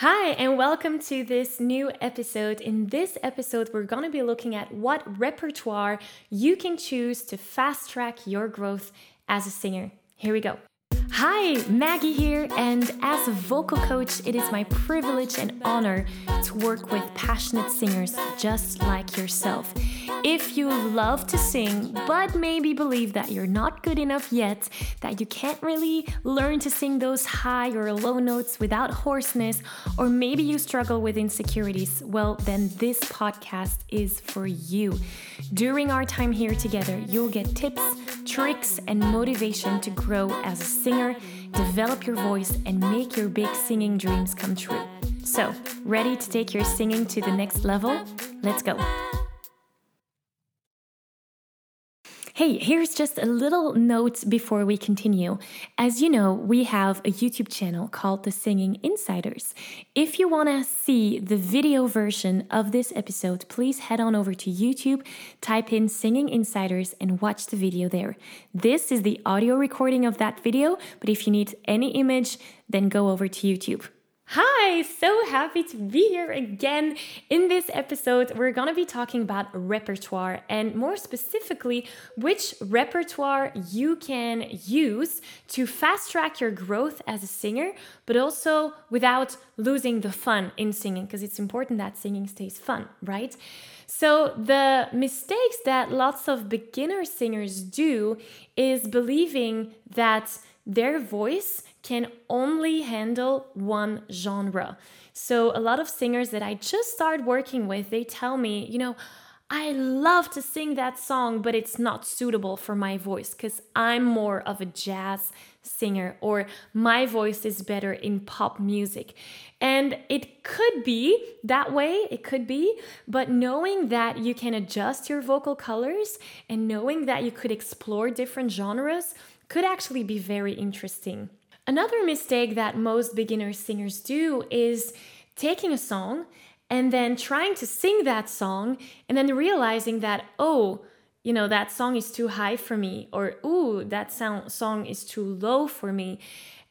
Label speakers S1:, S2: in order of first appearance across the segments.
S1: Hi, and welcome to this new episode. In this episode, we're going to be looking at what repertoire you can choose to fast track your growth as a singer. Here we go. Hi, Maggie here, and as a vocal coach, it is my privilege and honor to work with passionate singers just like yourself. If you love to sing, but maybe believe that you're not good enough yet, that you can't really learn to sing those high or low notes without hoarseness, or maybe you struggle with insecurities, well, then this podcast is for you. During our time here together, you'll get tips, tricks, and motivation to grow as a singer, develop your voice, and make your big singing dreams come true. So, ready to take your singing to the next level? Let's go. Hey, here's just a little note before we continue. As you know, we have a YouTube channel called The Singing Insiders. If you want to see the video version of this episode, please head on over to YouTube, type in Singing Insiders, and watch the video there. This is the audio recording of that video, but if you need any image, then go over to YouTube. Hi, so happy to be here again. In this episode, we're going to be talking about repertoire and more specifically, which repertoire you can use to fast track your growth as a singer, but also without losing the fun in singing, because it's important that singing stays fun, right? So, the mistakes that lots of beginner singers do is believing that their voice can only handle one genre. So a lot of singers that I just started working with, they tell me, you know, I love to sing that song, but it's not suitable for my voice because I'm more of a jazz singer or my voice is better in pop music. And it could be that way, it could be, but knowing that you can adjust your vocal colors and knowing that you could explore different genres could actually be very interesting. Another mistake that most beginner singers do is taking a song and then trying to sing that song and then realizing that, oh, you know, that song is too high for me, or ooh, that sound, song is too low for me.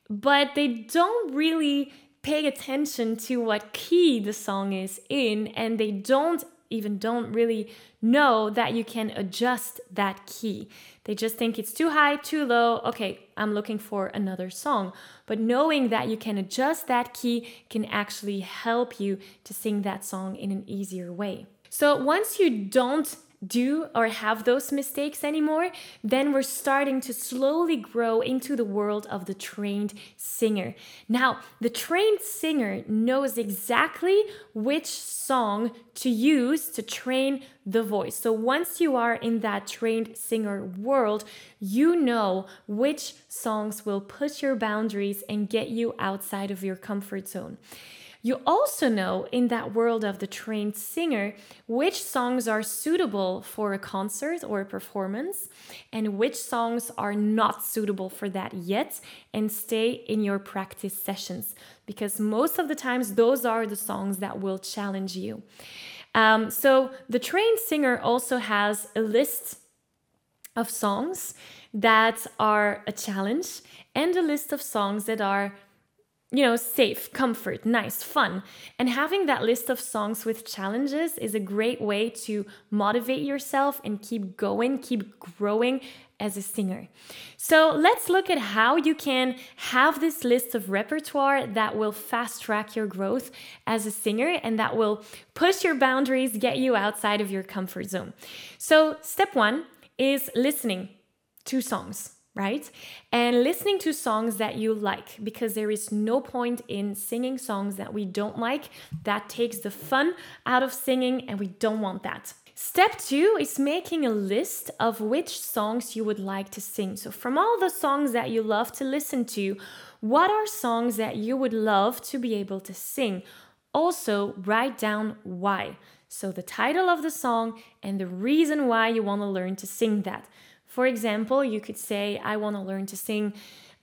S1: But they don't really pay attention to what key the song is in, and they don't even don't really know that you can adjust that key. They just think it's too high, too low. Okay, I'm looking for another song. But knowing that you can adjust that key can actually help you to sing that song in an easier way. So once you don't do or have those mistakes anymore, then we're starting to slowly grow into the world of the trained singer. Now, the trained singer knows exactly which song to use to train the voice. So once you are in that trained singer world, you know which songs will push your boundaries and get you outside of your comfort zone. You also know in that world of the trained singer which songs are suitable for a concert or a performance and which songs are not suitable for that yet and stay in your practice sessions because most of the times those are the songs that will challenge you. Um, so the trained singer also has a list of songs that are a challenge and a list of songs that are you know, safe, comfort, nice, fun. And having that list of songs with challenges is a great way to motivate yourself and keep going, keep growing as a singer. So let's look at how you can have this list of repertoire that will fast track your growth as a singer and that will push your boundaries, get you outside of your comfort zone. So, step one is listening to songs right? And listening to songs that you like because there is no point in singing songs that we don't like. That takes the fun out of singing, and we don't want that. Step two is making a list of which songs you would like to sing. So, from all the songs that you love to listen to, what are songs that you would love to be able to sing? Also, write down why. So, the title of the song and the reason why you want to learn to sing that. For example, you could say, I want to learn to sing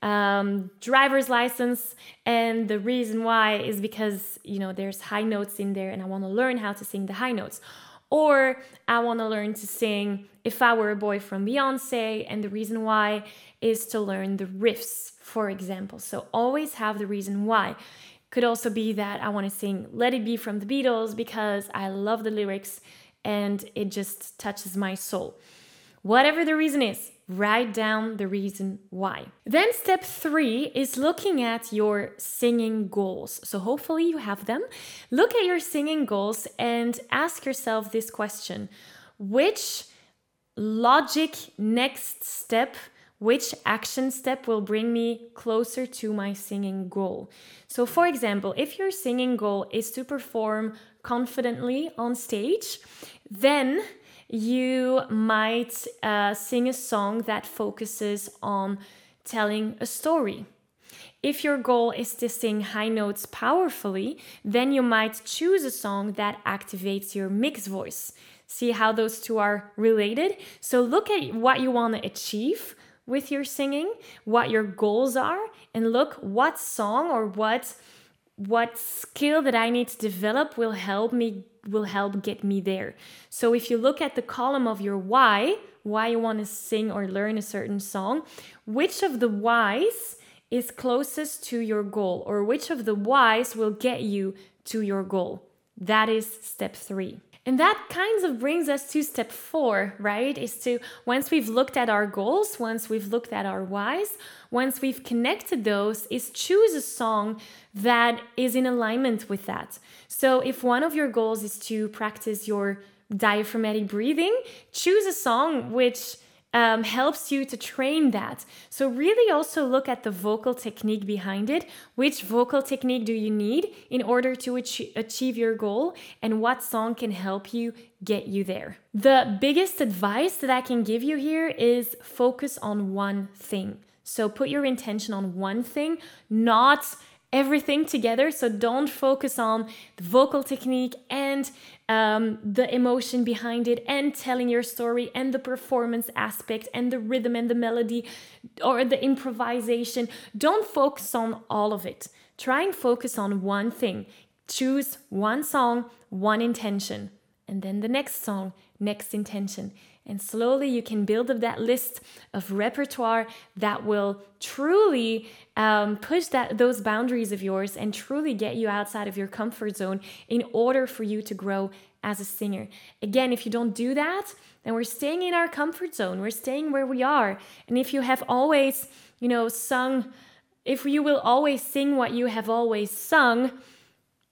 S1: um, driver's license, and the reason why is because, you know, there's high notes in there and I want to learn how to sing the high notes. Or I want to learn to sing If I Were a Boy from Beyonce, and the reason why is to learn the riffs, for example. So always have the reason why. Could also be that I want to sing Let It Be from the Beatles because I love the lyrics and it just touches my soul. Whatever the reason is, write down the reason why. Then, step three is looking at your singing goals. So, hopefully, you have them. Look at your singing goals and ask yourself this question Which logic next step? Which action step will bring me closer to my singing goal? So, for example, if your singing goal is to perform confidently on stage, then you might uh, sing a song that focuses on telling a story. If your goal is to sing high notes powerfully, then you might choose a song that activates your mixed voice. See how those two are related? So look at what you want to achieve with your singing, what your goals are, and look what song or what what skill that I need to develop will help me will help get me there. So if you look at the column of your why, why you want to sing or learn a certain song, which of the whys is closest to your goal or which of the whys will get you to your goal? That is step 3. And that kind of brings us to step four, right? Is to once we've looked at our goals, once we've looked at our whys, once we've connected those, is choose a song that is in alignment with that. So if one of your goals is to practice your diaphragmatic breathing, choose a song which um, helps you to train that. So, really also look at the vocal technique behind it. Which vocal technique do you need in order to achieve your goal, and what song can help you get you there? The biggest advice that I can give you here is focus on one thing. So, put your intention on one thing, not everything together. So don't focus on the vocal technique and um, the emotion behind it and telling your story and the performance aspect and the rhythm and the melody or the improvisation. Don't focus on all of it. Try and focus on one thing. Choose one song, one intention, and then the next song, next intention. And slowly you can build up that list of repertoire that will truly um, push that those boundaries of yours and truly get you outside of your comfort zone in order for you to grow as a singer. Again, if you don't do that, then we're staying in our comfort zone. We're staying where we are. And if you have always, you know, sung, if you will always sing what you have always sung,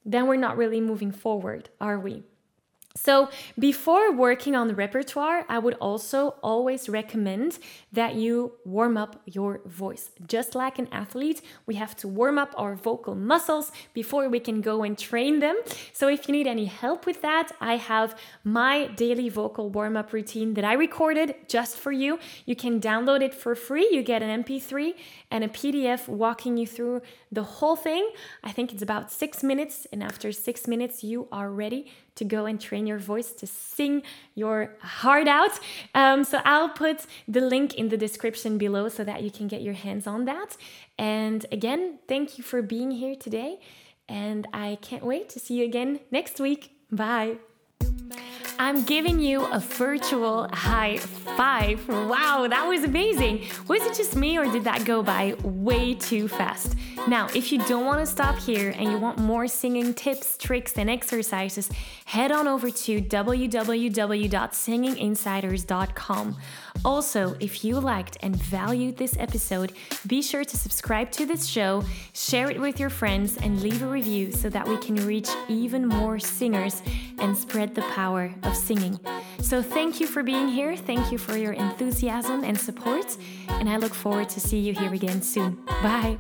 S1: then we're not really moving forward, are we? So, before working on the repertoire, I would also always recommend that you warm up your voice. Just like an athlete, we have to warm up our vocal muscles before we can go and train them. So, if you need any help with that, I have my daily vocal warm up routine that I recorded just for you. You can download it for free. You get an MP3 and a PDF walking you through the whole thing. I think it's about six minutes, and after six minutes, you are ready to go and train your voice to sing your heart out. Um, so I'll put the link in the description below so that you can get your hands on that. And again, thank you for being here today. And I can't wait to see you again next week. Bye. I'm giving you a virtual high five. Wow, that was amazing. Was it just me or did that go by way too fast? Now, if you don't want to stop here and you want more singing tips, tricks, and exercises, head on over to www.singinginsiders.com. Also, if you liked and valued this episode, be sure to subscribe to this show, share it with your friends, and leave a review so that we can reach even more singers and spread the power of singing. So, thank you for being here. Thank you for your enthusiasm and support. And I look forward to see you here again soon. Bye.